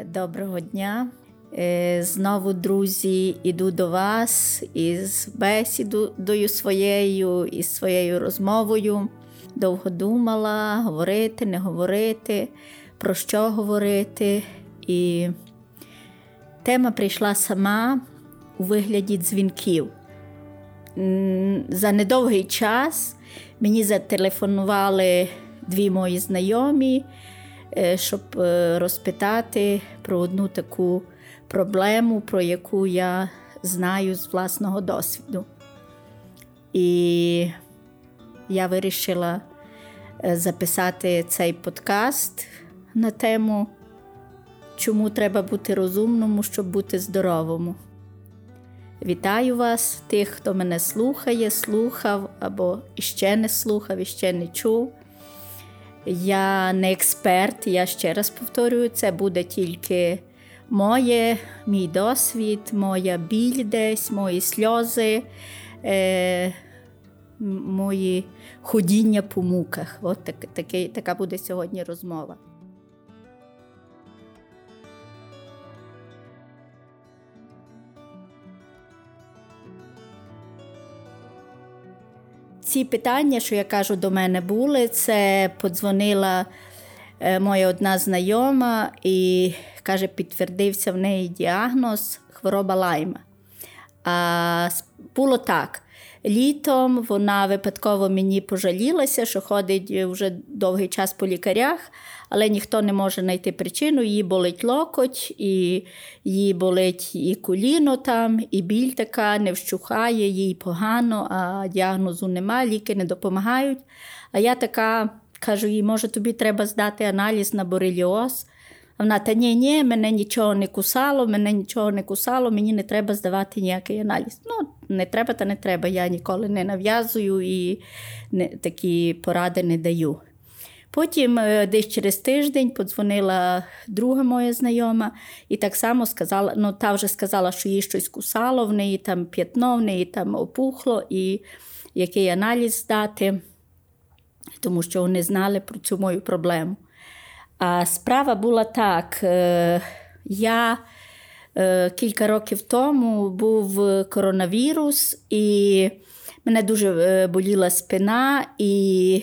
Доброго дня. Е, знову, друзі, іду до вас із бесідою своєю, із своєю розмовою. Довго думала, говорити, не говорити, про що говорити. І тема прийшла сама у вигляді дзвінків. За недовгий час мені зателефонували дві мої знайомі. Е, щоб е, розпитати про одну таку проблему, про яку я знаю з власного досвіду. І я вирішила е, записати цей подкаст на тему, чому треба бути розумному, щоб бути здоровому. Вітаю вас, тих, хто мене слухає, слухав або іще не слухав, іще не чув. Я не експерт, я ще раз повторюю, це буде тільки моє, мій досвід, моя біль десь, мої сльози, е, мої ходіння по муках. От так, таки, така буде сьогодні розмова. Ці питання, що я кажу, до мене були, це подзвонила е, моя одна знайома і каже, підтвердився в неї діагноз хвороба лайма. А було так. Літом вона випадково мені пожалілася, що ходить вже довгий час по лікарях, але ніхто не може знайти причину. Її болить локоть, і їй болить і коліно там, і біль така не вщухає, їй погано, а діагнозу немає, ліки не допомагають. А я така кажу: їй, може, тобі треба здати аналіз на бореліоз. А вона та ні, ні, мене нічого не кусало, мене нічого не кусало, мені не треба здавати ніякий аналіз. Ну, не треба, та не треба. Я ніколи не нав'язую і не, такі поради не даю. Потім е, десь через тиждень подзвонила друга моя знайома і так само сказала: ну, та вже сказала, що їй щось кусало, в неї там п'ятно, в неї там опухло, і який аналіз здати, тому що вони знали про цю мою проблему. А справа була так: е, я е, кілька років тому був коронавірус, і мене дуже боліла спина. і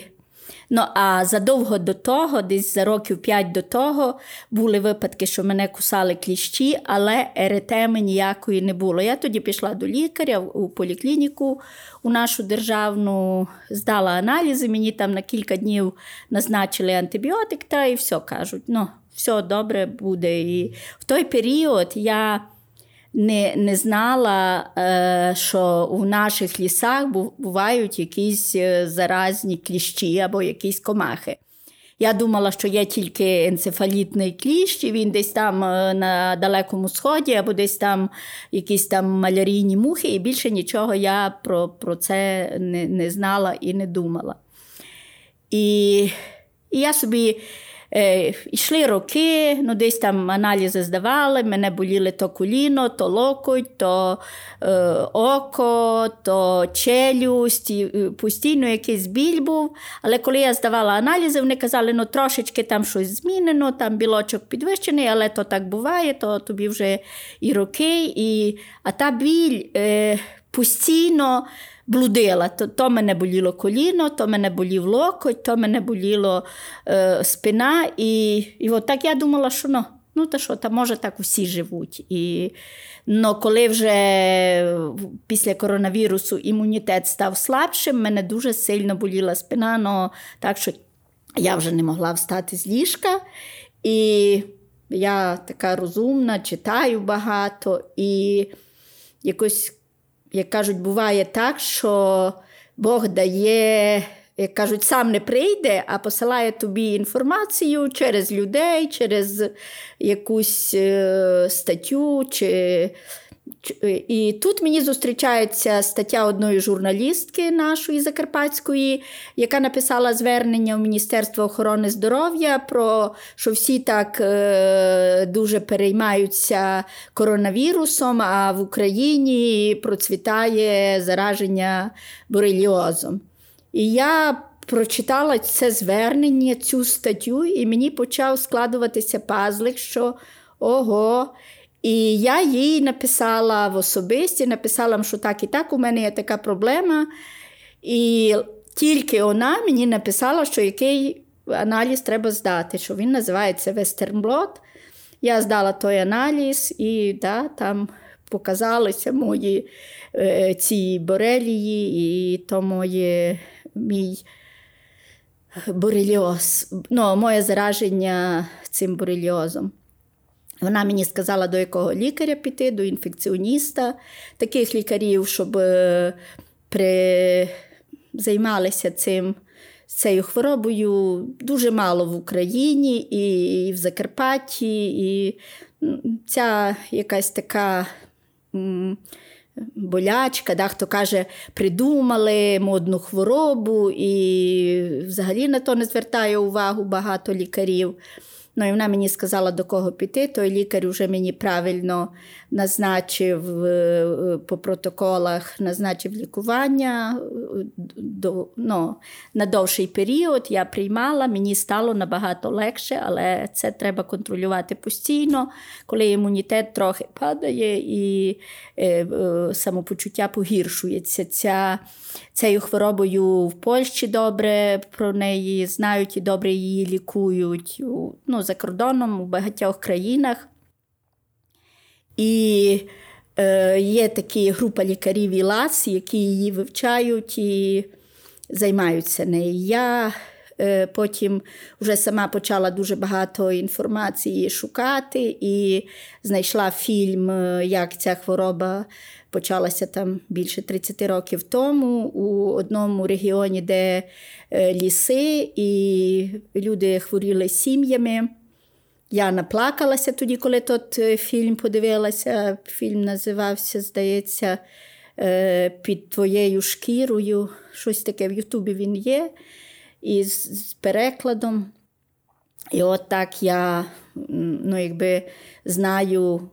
Ну а задовго до того, десь за років п'ять до того, були випадки, що мене кусали кліщі, але еретеми ніякої не було. Я тоді пішла до лікаря у поліклініку у нашу державну, здала аналізи. Мені там на кілька днів назначили антибіотик, та і все кажуть. Ну, все добре буде. І в той період я не не знала, е, що у наших лісах бувають якісь е, заразні кліщі або якісь комахи. Я думала, що є тільки енцефалітний кліщ, і він десь там е, на Далекому Сході, або десь там якісь там малярійні мухи, і більше нічого я про про це не не знала і не думала. І, і я собі Е, Йшли роки, ну десь там аналізи здавали, мене боліли то коліно, то локоть, то е, око, то челюсть, і, е, постійно якийсь біль був. Але коли я здавала аналізи, вони казали, ну трошечки там щось змінено, там білочок підвищений, але то так буває, то тобі вже і роки. І... А та біль е, постійно блудила. То то мене боліло коліно, то мене болів локоть, то мене боліло е, спина. І і от так я думала, що ну, ну та що, та може так усі живуть. І Но коли вже після коронавірусу імунітет став слабшим, мене дуже сильно боліла спина, но так що я вже не могла встати з ліжка. І я така розумна, читаю багато і якось як кажуть, буває так, що Бог дає, як кажуть, сам не прийде, а посилає тобі інформацію через людей, через якусь е, статтю чи і тут мені зустрічається стаття одної журналістки нашої Закарпатської, яка написала звернення в Міністерство охорони здоров'я про що всі так е, дуже переймаються коронавірусом, а в Україні процвітає зараження бореліозом. І я прочитала це звернення, цю статтю, і мені почав складуватися пазлик, що ого. І я їй написала в особисті, написала, що так і так, у мене є така проблема. І тільки вона мені написала, що який аналіз треба здати, що він називається Вестернблот. Я здала той аналіз, і да, там показалися мої е, ці борелії, і то моє мій борельоз, ну, моє зараження цим борельозом. Вона мені сказала, до якого лікаря піти, до інфекціоніста, таких лікарів, щоб е, при... займалися цим. Цією хворобою дуже мало в Україні і в Закарпатті, і ця якась така болячка, да, хто каже, придумали модну хворобу, і взагалі на то не звертає увагу багато лікарів. Ну і вона мені сказала, до кого піти. Той лікар вже мені правильно назначив е, по протоколах, назначив лікування е, до, ну, на довший період. Я приймала, мені стало набагато легше, але це треба контролювати постійно, коли імунітет трохи падає і е, самопочуття погіршується. Ця, Цією хворобою в Польщі добре про неї знають і добре її лікують. Ну, За кордоном у багатьох країнах. І е, є такі група лікарів і ЛАС, які її вивчають і займаються нею. Я е, потім вже сама почала дуже багато інформації шукати і знайшла фільм, е, як ця хвороба почалася там більше 30 років тому у одному регіоні, де е, ліси, і люди хворіли сім'ями. Я наплакалася тоді, коли тот е, фільм подивилася. Фільм називався, здається, е, під твоєю шкірою. Щось таке в Ютубі він є, і з перекладом. І от так я ну, якби, знаю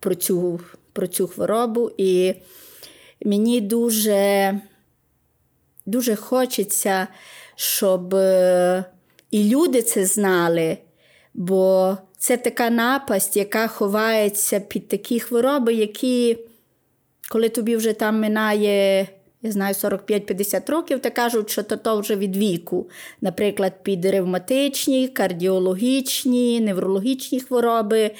про цю, про цю хворобу. І мені дуже, дуже хочеться, щоб е, і люди це знали. Бо це така напасть, яка ховається під такі хвороби, які, коли тобі вже там минає, я знаю, 45-50 років, то кажуть, що то, то вже від віку. Наприклад, під ревматичні, кардіологічні, неврологічні хвороби.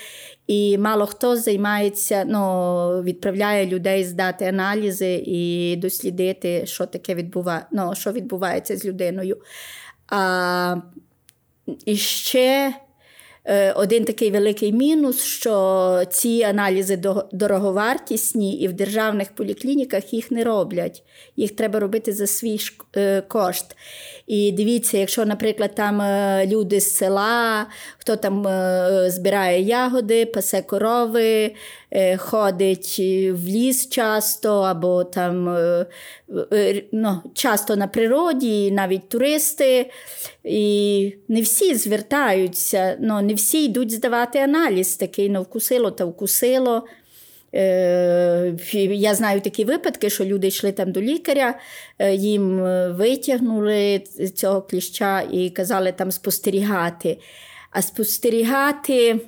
І мало хто займається, ну, відправляє людей здати аналізи і дослідити, що таке відбуває, ну, що відбувається з людиною. А, І ще один такий великий мінус, що ці аналізи дороговартісні, і в державних поліклініках їх не роблять. Їх треба робити за свій е, кошт. І дивіться, якщо, наприклад, там е, люди з села, хто там збирає ягоди, пасе корови, ходить в ліс часто, або там ну, часто на природі, навіть туристи. І не всі звертаються, ну, не всі йдуть здавати аналіз такий, ну, вкусило та вкусило. Е, Я знаю такі випадки, що люди йшли там до лікаря, е, їм витягнули цього кліща і казали там спостерігати. А спостерігати.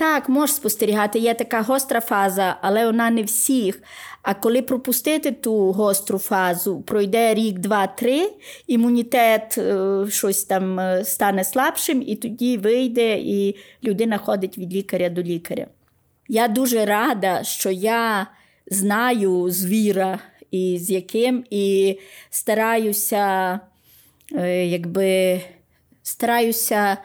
Так, можеш спостерігати, є така гостра фаза, але вона не всіх. А коли пропустити ту гостру фазу, пройде рік, два, три, імунітет е, щось там е, стане слабшим, і тоді вийде, і людина ходить від лікаря до лікаря. Я дуже рада, що я знаю звіра, і з яким, і стараюся, е, якби стараюся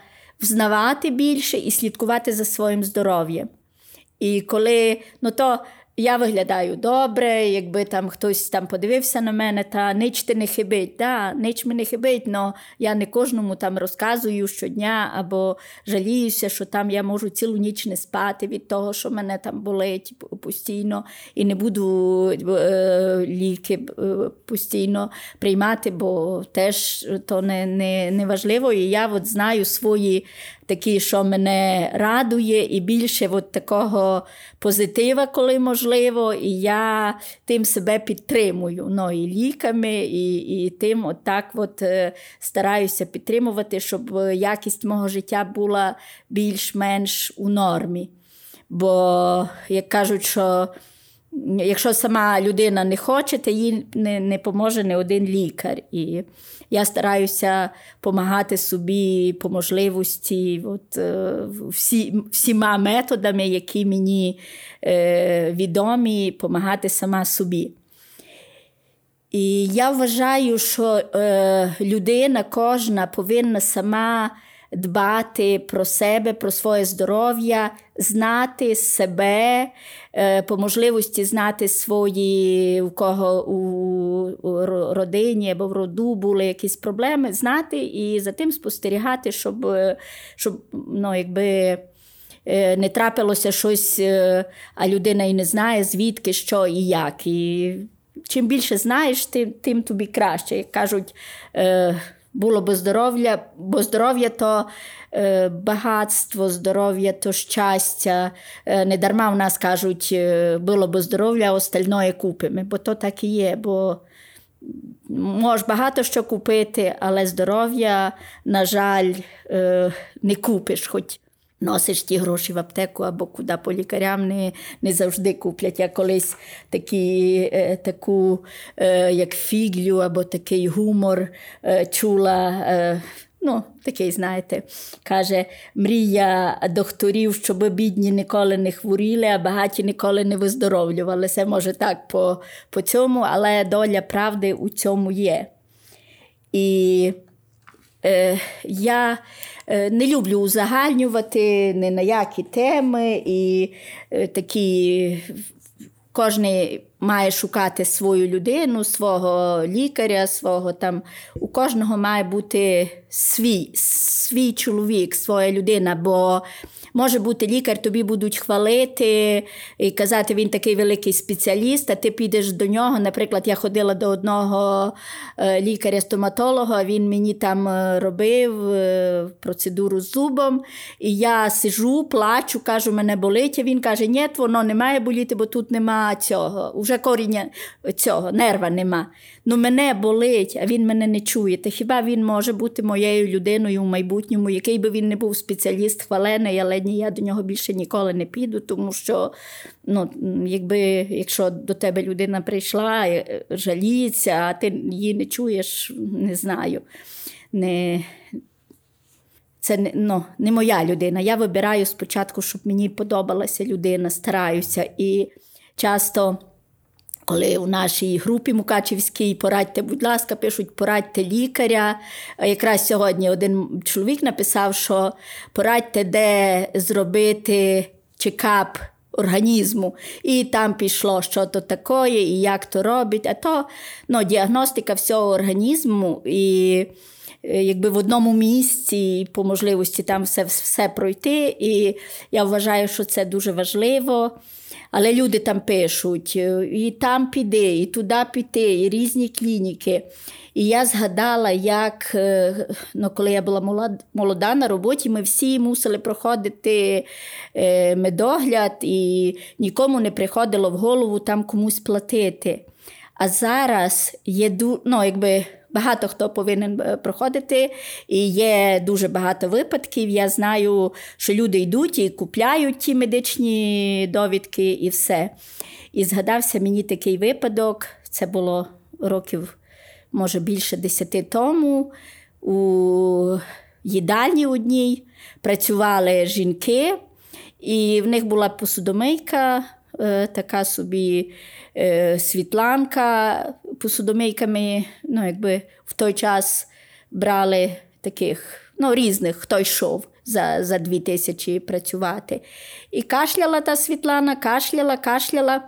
взнавати більше і слідкувати за своїм здоров'ям. І коли ну то я виглядаю добре, якби там хтось там подивився на мене, та нич ти не хибить. Да, Нич мене хибить, але я не кожному там розказую щодня або жаліюся, що там я можу цілу ніч не спати від того, що мене там болить постійно, і не буду е, ліки е, постійно приймати, бо теж то не не, не важливо. І я от знаю свої такі, що мене радує, і більше от такого позитива, коли можливо, і я тим себе підтримую. Ну, І ліками, і і тим от так от е, стараюся підтримувати, щоб якість мого життя була більш-менш у нормі. Бо, як кажуть, що якщо сама людина не хоче, то їй не не поможе не один лікар. І я стараюся допомагати собі по можливості от, е, всі, всіма методами, які мені е, відомі, допомагати сама собі. І я вважаю, що е, людина кожна повинна сама дбати про себе, про своє здоров'я, знати себе, е, по можливості знати свої, у кого у родині або в роду були якісь проблеми, знати і за тим спостерігати, щоб, щоб ну, якби. Е, не трапилося щось, е, а людина і не знає, звідки, що і як. І чим більше знаєш, тим тим тобі краще. Як кажуть, було би здоров'я, бо здоров'я то е, багатство, здоров'я то щастя. Е, не дарма в нас кажуть, е, було би здоров'я, остальное купимо, бо то так і є. бо Можеш багато що купити, але здоров'я, на жаль, е, не купиш. хоч Носиш ті гроші в аптеку або куди по лікарям не не завжди куплять. Я колись такі, е, таку, е, як фіглю або такий гумор чула. Ну, такий, знаєте, каже, мрія докторів, щоб бідні ніколи не хворіли, а багаті ніколи не виздоровлювали. Це може так по по цьому, але доля правди у цьому є. І е, я Е, не люблю узагальнювати ні на які теми, і е, такі кожен має шукати свою людину, свого лікаря, свого там. У кожного має бути свій, свій чоловік, своя людина. бо Може бути, лікар тобі будуть хвалити і казати, він такий великий спеціаліст, а ти підеш до нього. Наприклад, я ходила до одного е, лікаря-стоматолога, він мені там е, робив е, процедуру з зубом. І я сижу, плачу, кажу, мене болить. А він каже, ні, воно не має боліти, бо тут нема цього. Уже коріння цього, нерва нема. Ну мене болить, а він мене не чує. Та хіба він може бути моєю людиною в майбутньому, який би він не був спеціаліст хвалений, але ні, я до нього більше ніколи не піду, тому що ну, якби, якщо до тебе людина прийшла, е, жаліється, а ти її не чуєш, не знаю. Не, Це ну, не моя людина. Я вибираю спочатку, щоб мені подобалася людина, стараюся. І часто. Коли у нашій групі Мукачівській порадьте, будь ласка, пишуть, порадьте лікаря. Якраз сьогодні один чоловік написав, що порадьте, де зробити чекап організму. І там пішло, що то таке, і як то робить. А то ну, діагностика всього організму. і Якби в одному місці по можливості там все все пройти. І я вважаю, що це дуже важливо. Але люди там пишуть, е, і там піди, і туди піти, і різні клініки. І я згадала, як е, ну, коли я була молода на роботі, ми всі мусили проходити е, медогляд, і нікому не приходило в голову там комусь платити. А зараз є ну, якби Багато хто повинен е, проходити, і є дуже багато випадків. Я знаю, що люди йдуть і купляють ті медичні довідки і все. І згадався мені такий випадок. Це було років, може, більше десяти тому. У їдальні одній працювали жінки, і в них була посудомийка, така собі е, світланка посудомийками, ну, якби в той час брали таких ну, різних, хто йшов за за дві тисячі працювати. І кашляла та Світлана, кашляла, кашляла.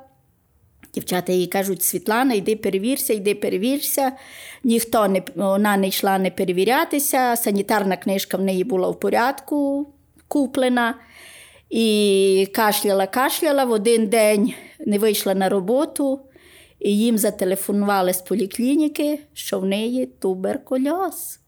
Дівчата їй кажуть, Світлана, йди перевірся, йди перевірся. Ніхто не вона не йшла не перевірятися. Санітарна книжка в неї була в порядку куплена. І кашляла, кашляла. В один день не вийшла на роботу, і їм зателефонували з поліклініки, що в неї туберкульоз.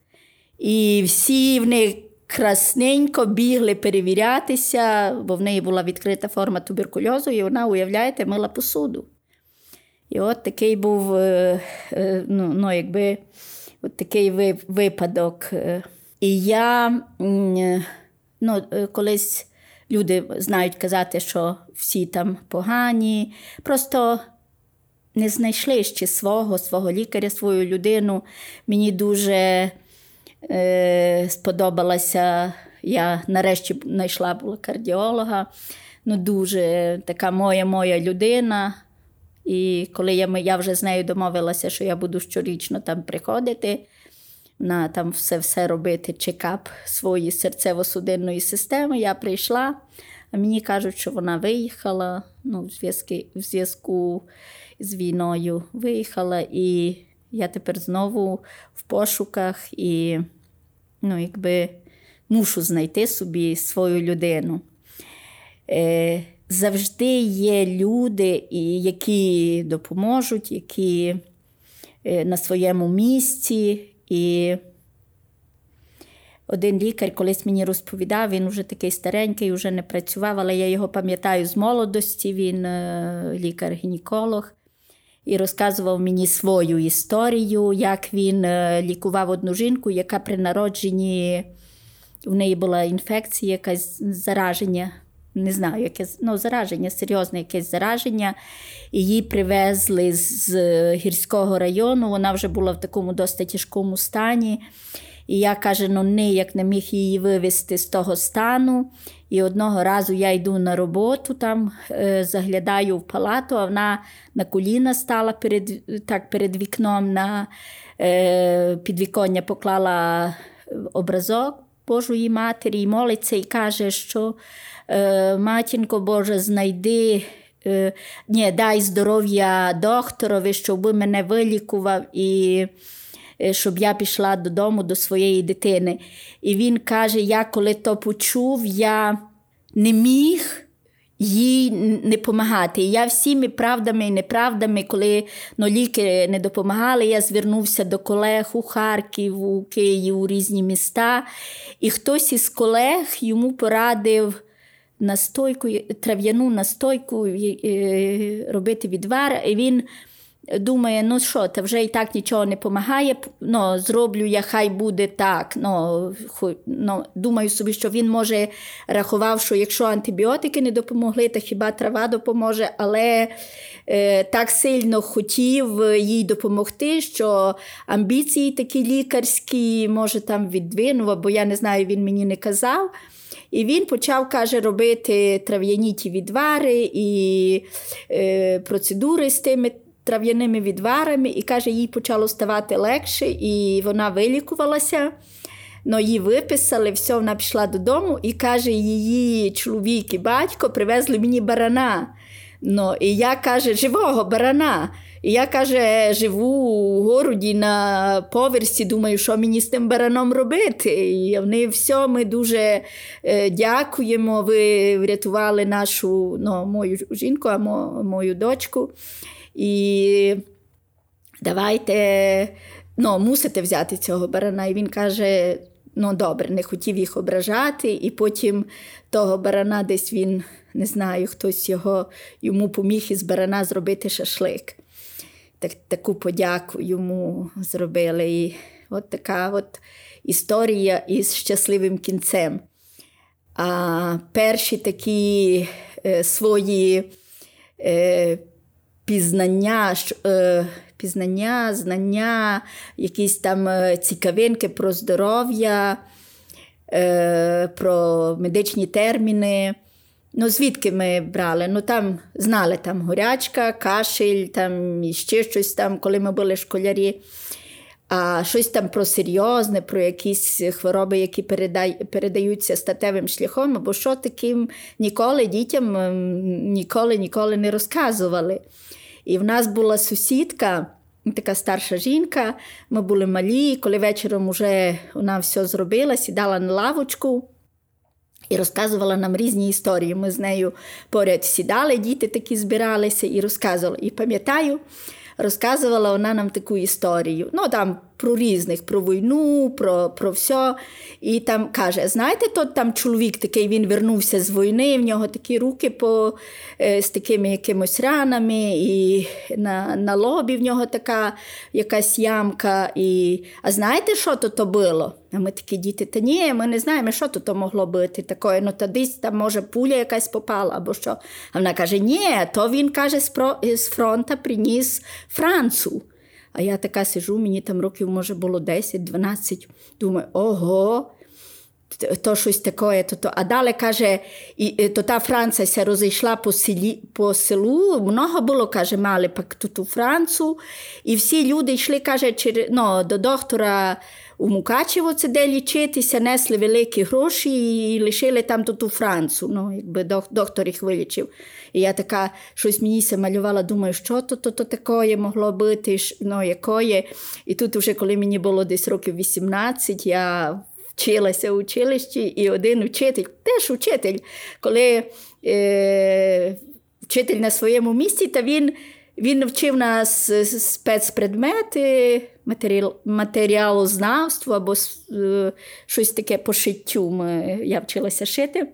І всі в них красненько бігли перевірятися, бо в неї була відкрита форма туберкульозу, і вона, уявляєте, мила посуду. І от такий був е, е, ну, ну, якби, от такий випадок. І я ну, колись люди знають казати, що всі там погані, просто не знайшли ще свого, свого лікаря, свою людину. Мені дуже е, сподобалася. Я нарешті знайшла була кардіолога. Ну, Дуже така моя моя людина. І коли я я вже з нею домовилася, що я буду щорічно там приходити, на там все все робити, чекап своєї серцево-судинної системи, я прийшла, а мені кажуть, що вона виїхала ну, в зв'язку з війною виїхала, і я тепер знову в пошуках і ну, якби мушу знайти собі свою людину. Е, Завжди є люди, які допоможуть, які е, на своєму місці. І один лікар колись мені розповідав, він вже такий старенький, вже не працював, але я його пам'ятаю з молодості, він е, лікар-гінеколог і розказував мені свою історію, як він е, лікував одну жінку, яка при народженні у неї була інфекція, якась зараження. Не знаю, яке ну, зараження, серйозне якесь зараження. Її привезли з гірського району. Вона вже була в такому досить тяжкому стані. І я каже, ну ніяк не міг її вивезти з того стану. І одного разу я йду на роботу, там е, заглядаю в палату, а вона на коліна стала перед так, перед вікном на е, підвіконня поклала образок Божої матері і молиться і каже, що матінко Боже, знайди. Ні, дай здоров'я докторові, щоб мене вилікував і щоб я пішла додому до своєї дитини. І він каже: я коли то почув, я не міг. Їй не допомагати. Я всіми правдами і неправдами, коли ну, ліки не допомагали, я звернувся до колег у Харків, у Київ, у різні міста. І хтось із колег йому порадив настойку, трав'яну настойку робити відвар. І він думає, ну що, та вже і так нічого не допомагає, ну, зроблю я, хай буде так. Ну, ну, Думаю собі, що він може рахував, що якщо антибіотики не допомогли, то хіба трава допоможе, але е, так сильно хотів їй допомогти, що амбіції такі лікарські, може, там віддвинув, бо я не знаю, він мені не казав. І він почав, каже, робити трав'яні ті відвари і е, процедури з тими трав'яними відварами, і каже, їй почало ставати легше, і вона вилікувалася. Ну, її виписали, все, вона пішла додому і каже, її чоловік і батько привезли мені барана. Ну, І я каже, живого барана. І я каже, живу у городі на поверсі, думаю, що мені з тим бараном робити. І вони все, ми дуже е, дякуємо. Ви врятували нашу ну, мою жінку, а мою дочку. І давайте ну, мусите взяти цього барана. І він каже: ну добре, не хотів їх ображати, і потім того барана десь він не знаю, хтось його йому поміг із барана зробити шашлик. Так, Таку подяку йому зробили. І от така от історія із щасливим кінцем. А перші такі е, свої е, пізнання, е, пізнання, знання, якісь там е, цікавинки про здоров'я, е, про медичні терміни. Ну, звідки ми брали? Ну, там знали там горячка, кашель, там і ще щось там, коли ми були школярі. А щось там про серйозне, про якісь хвороби, які передаються статевим шляхом, або що таким ніколи дітям ніколи ніколи не розказували. І в нас була сусідка, така старша жінка. Ми були малі, коли вечором вже вона все зробила, сідала на лавочку. І розказувала нам різні історії. Ми з нею поряд сідали, діти такі збиралися і розказували. І пам'ятаю, розказувала вона нам таку історію. Ну там про різних, про війну, про про все. І там каже: знаєте, тот там чоловік такий він вернувся з війни, в нього такі руки по, е, з такими якимось ранами, і на на лобі в нього така якась ямка. І, А знаєте, що то то було? А ми такі діти, та ні, ми не знаємо, що то могло бути таке. Ну, та десь там, може, пуля якась попала або що. А вона каже: ні, то він каже, з фронта приніс Францу. А я така сижу, мені там років, може, було 10-12. Думаю, ого, то щось таке. То, то. А далі каже, і, то та Франція ся розійшла по селі, по селу. Много було, каже, мали ту Францію. І всі люди йшли, каже, чер... ну, до доктора у Мукачево це де лічитися, несли великі гроші і лишили там ту Францію. Ну, якби доктор їх вилічив. І я така щось мені се малювала, думаю, що то то, то таке могло бути, ну, якої. І тут, вже коли мені було десь років 18, я вчилася в училищі, і один вчитель, теж вчитель, коли е, вчитель на своєму місці, та він. Він вчив нас спецпредмети, матеріал, матеріалознавство або е, щось таке по шиттю. Ми, Я вчилася шити.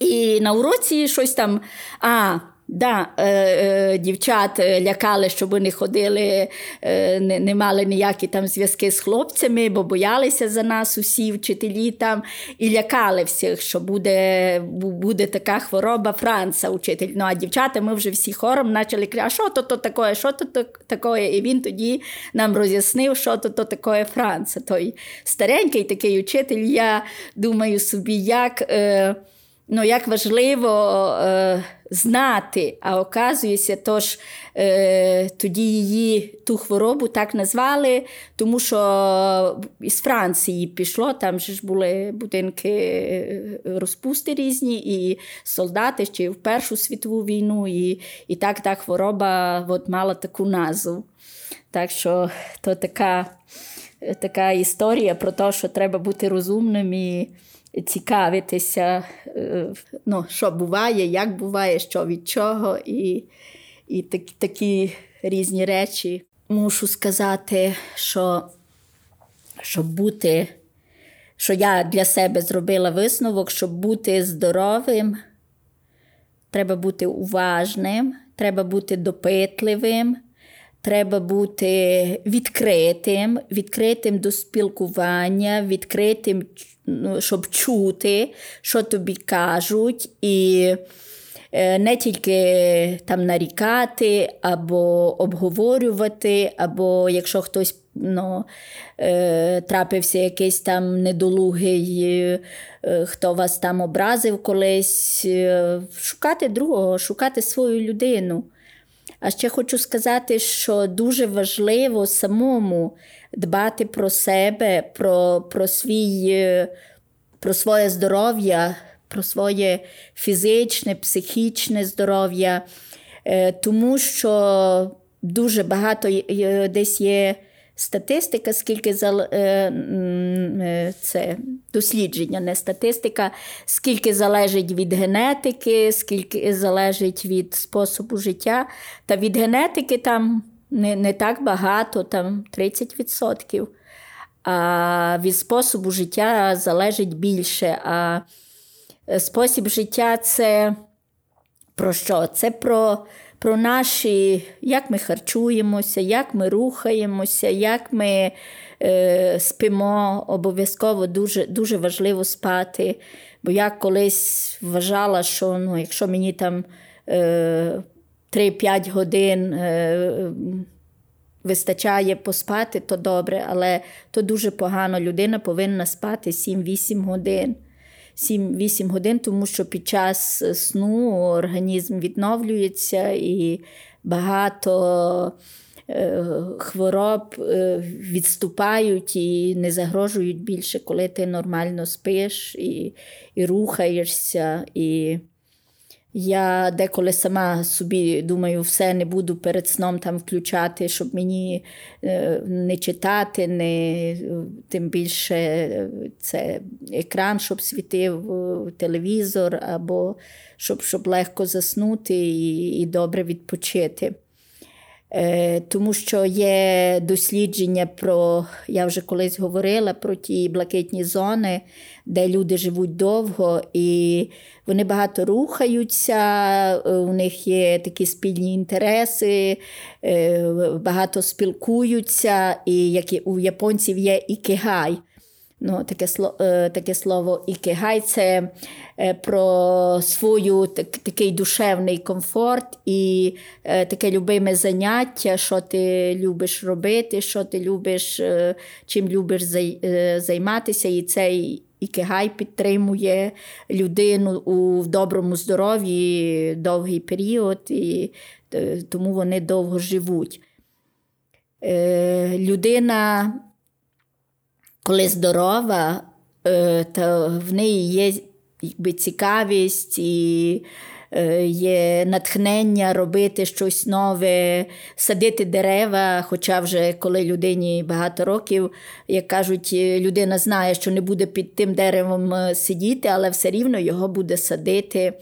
І на уроці щось там. а, Да, е, е, Дівчат лякали, щоб вони ходили, е, не мали ніякі там зв'язки з хлопцями, бо боялися за нас усі вчителі там і лякали всіх, що буде буде така хвороба Франца, учитель. Ну а дівчата ми вже всі хором почали кричати, а що то то таке, що то таке? І він тоді нам роз'яснив, що то то таке Франца. Той старенький такий учитель, я думаю собі, як. Е, ну, як важливо е, знати, а оказується, тож е, тоді її ту хворобу так назвали, тому що із Франції пішло, там ж були будинки е, розпусти різні, і солдати ще в Першу світову війну, і і так та хвороба от, мала таку назву. Так що то така, така історія про те, що треба бути розумним. і цікавитися, е, ну, що буває, як буває, що від чого, і і так, такі різні речі. Мушу сказати, що щоб бути, що я для себе зробила висновок, щоб бути здоровим, треба бути уважним, треба бути допитливим. Треба бути відкритим, відкритим до спілкування, відкритим Ну, щоб чути, що тобі кажуть, і е, не тільки там нарікати, або обговорювати, або якщо хтось ну, е, трапився якийсь там недолугий, е, хто вас там образив колись, шукати другого, шукати свою людину. А ще хочу сказати, що дуже важливо самому дбати про себе, про про, свій, про своє здоров'я, про своє фізичне, психічне здоров'я, е, тому що дуже багато десь є статистика, скільки е, е, це дослідження, не статистика, скільки залежить від генетики, скільки залежить від способу життя. Та від генетики там не не так багато, там 30%. А від способу життя залежить більше. А е, спосіб життя це про що? Це про про наші, як ми харчуємося, як ми рухаємося, як ми е, спимо. Обов'язково дуже дуже важливо спати. Бо я колись вважала, що ну, якщо мені там е, 3-5 годин е, вистачає поспати, то добре, але то дуже погано. Людина повинна спати 7-8 годин. 7-8 годин, тому що під час сну організм відновлюється і багато е, хвороб е, відступають і не загрожують більше, коли ти нормально спиш і, і рухаєшся. і я деколи сама собі думаю, все не буду перед сном там включати, щоб мені е, не читати, не тим більше е, це екран, щоб світив е, телевізор, або щоб щоб легко заснути і, і добре відпочити. Е, тому що є дослідження про, я вже колись говорила про ті блакитні зони, де люди живуть довго, і вони багато рухаються, е, у них є такі спільні інтереси, е, багато спілкуються, і як у японців є ікегай. Ну, Таке таке слово ікегай це про свою так, такий душевний комфорт і таке любиме заняття, що ти любиш робити, що ти любиш, чим любиш займатися. І цей ікегай підтримує людину у доброму здоров'ї довгий період, і тому вони довго живуть. Людина коли здорова, е, то в неї є якби, цікавість і є натхнення робити щось нове, садити дерева. Хоча вже коли людині багато років, як кажуть, людина знає, що не буде під тим деревом е, сидіти, але все рівно його буде садити.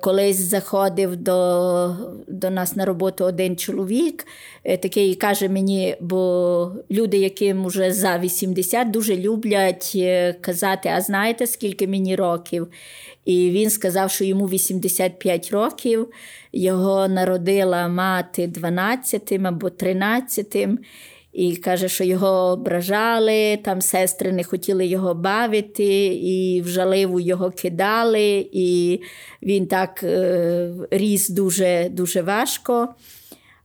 Колись заходив до до нас на роботу один чоловік, такий каже мені, бо люди, яким вже за 80, дуже люблять казати: А знаєте, скільки мені років? І він сказав, що йому 85 років, його народила мати 12 або 13. І каже, що його ображали, там сестри не хотіли його бавити, і в жаливу його кидали, і він так е, ріс дуже дуже важко.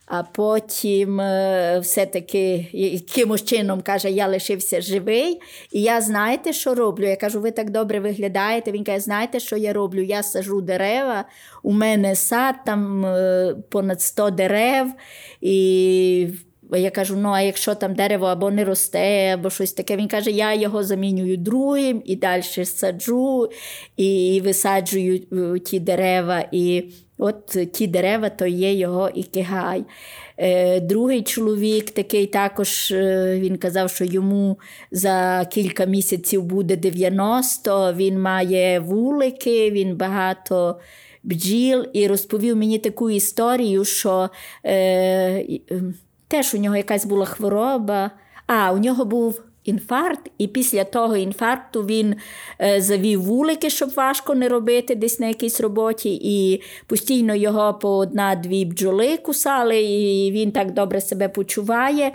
А потім е, все-таки якимось чином каже, я лишився живий. І я знаєте, що роблю? Я кажу, ви так добре виглядаєте. Він каже, знаєте, що я роблю? Я сажу дерева, у мене сад, там е, понад 100 дерев. І я кажу: ну, а якщо там дерево або не росте, або щось таке, він каже, я його замінюю другим і далі саджу, і висаджую е, ті дерева. І от ті дерева то є його ікигай. Е, другий чоловік, такий також е, він казав, що йому за кілька місяців буде 90, він має вулики, він багато бджіл і розповів мені таку історію, що. Е, Теж у нього якась була хвороба. А, у нього був інфаркт, і після того інфаркту він е, завів вулики, щоб важко не робити десь на якійсь роботі, і постійно його по одна-дві бджоли кусали, і він так добре себе почуває.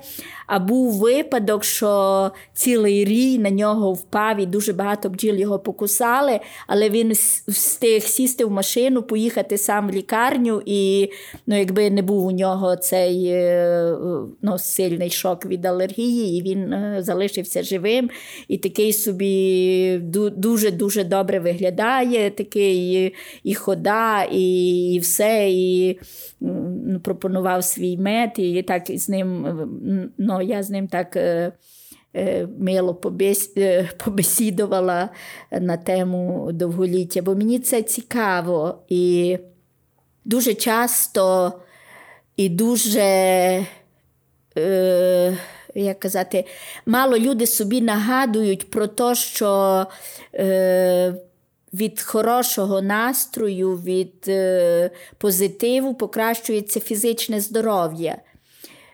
А був випадок, що цілий рій на нього впав, і дуже багато бджіл його покусали, але він встиг сісти в машину, поїхати сам в лікарню, і ну, якби не був у нього цей е, ну, сильний шок від алергії, і він е, залишився живим. І такий собі дуже-дуже добре виглядає, такий і хода, і все. і Пропонував свій мед, і так з ним ну, я з ним так е, е, мило е, побесідувала на тему довголіття, бо мені це цікаво. І дуже часто і дуже. Е, як казати, мало люди собі нагадують про те, що е, від хорошого настрою, від е, позитиву покращується фізичне здоров'я.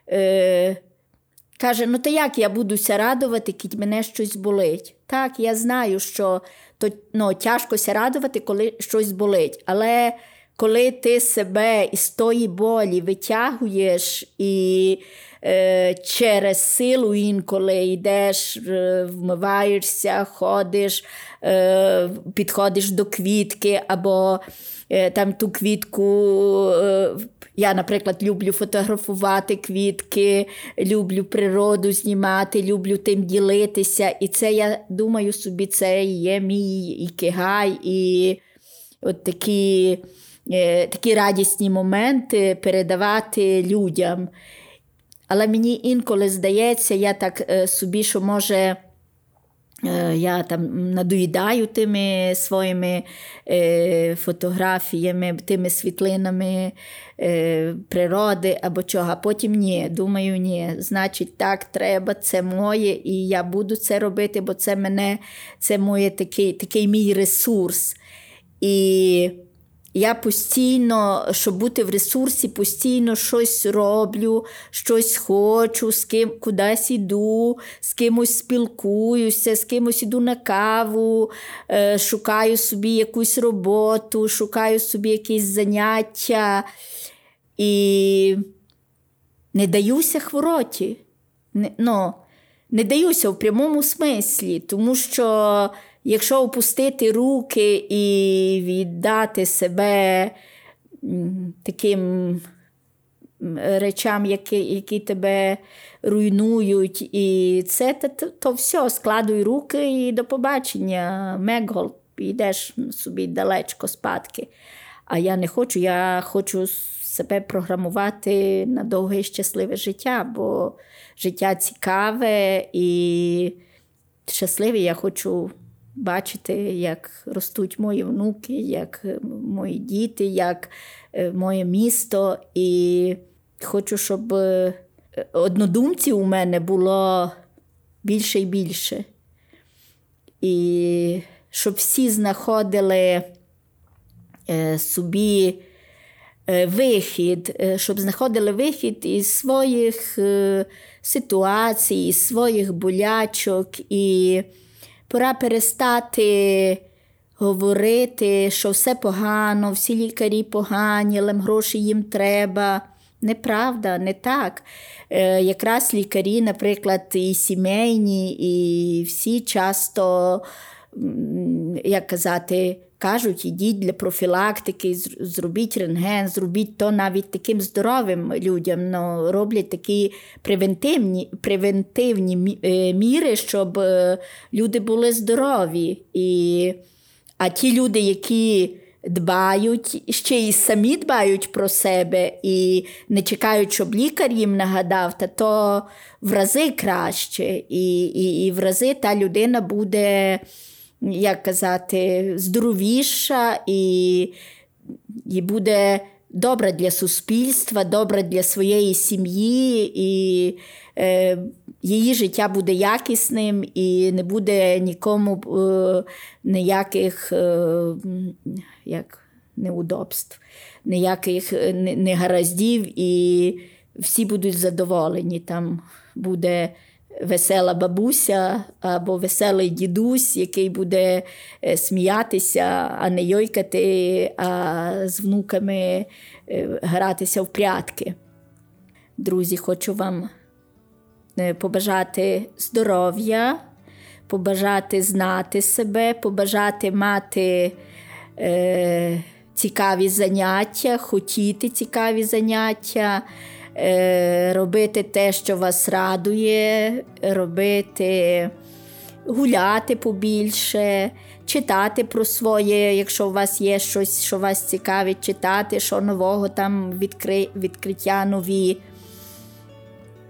Е, Каже: ну то як я будуся радувати, кіть мене щось болить? Так, я знаю, що то, ну, тяжкося радувати, коли щось болить. Але коли ти себе із тої болі витягуєш і е, через силу інколи йдеш, е, вмиваєшся, ходиш, е, підходиш до квітки, або е, там ту квітку. Е, я, наприклад, люблю фотографувати квітки, люблю природу знімати, люблю тим ділитися. І це я думаю собі, це є мій ікигай, і от такі. Е, такі радісні моменти передавати людям. Але мені інколи здається, я так е, собі, що може. Е, я там надоїдаю тими своїми е, фотографіями, тими світлинами е, природи або чого. А потім ні. Думаю, ні. Значить, так, треба, це моє, і я буду це робити, бо це мене, це моє такий, такий мій ресурс. І Я постійно, щоб бути в ресурсі, постійно щось роблю, щось хочу, з ким кудись іду, з кимось спілкуюся, з кимось іду на каву, е, шукаю собі якусь роботу, шукаю собі якісь заняття і не даюся хвороті. Не, ну, не даюся в прямому смислі, тому що якщо опустити руки і віддати себе таким речам, які які тебе руйнують, і це то, то все, складуй руки і до побачення. Мегол, йдеш собі далечко спадки. А я не хочу, я хочу себе програмувати на довге і щасливе життя, бо життя цікаве і щасливе. Я хочу бачити, як ростуть мої внуки, як мої діти, як е, моє місто. І хочу, щоб е, однодумців у мене було більше і більше. І щоб всі знаходили е, собі вихід, щоб знаходили вихід із своїх ситуацій, із своїх болячок. і Пора перестати говорити, що все погано, всі лікарі погані, але гроші їм треба. Неправда, не так. Е, Якраз лікарі, наприклад, і сімейні, і всі часто, як казати, Кажуть, ідіть для профілактики, зробіть рентген, зробіть то навіть таким здоровим людям. Ну, Роблять такі превентивні превентивні е, міри, щоб е, люди були здорові. І, А ті люди, які дбають, ще й самі дбають про себе і не чекають, щоб лікар їм нагадав, та то в рази краще. І, і, І в рази та людина буде як казати, здоровіша і, і буде добра для суспільства, добра для своєї сім'ї, і е, її життя буде якісним і не буде нікому е, ніяких е, як, неудобств, ніяких е, негараздів, і всі будуть задоволені. Там буде весела бабуся або веселий дідусь, який буде е, сміятися, а не йойкати, а з внуками е, гратися в прятки. Друзі, хочу вам е, побажати здоров'я, побажати знати себе, побажати мати цікаві заняття, хотіти цікаві заняття. Е, робити те, що вас радує, робити, гуляти побільше, читати про своє, якщо у вас є щось, що вас цікавить, читати, що нового там відкри... відкриття нові.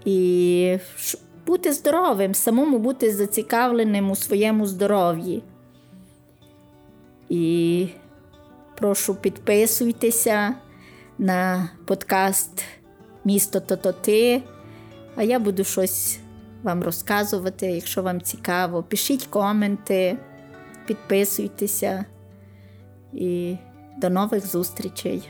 І бути здоровим, самому бути зацікавленим у своєму здоров'ї. І прошу підписуйтеся на подкаст місто то-то ти, а я буду щось вам розказувати. Якщо вам цікаво, пишіть коменти, підписуйтеся і до нових зустрічей.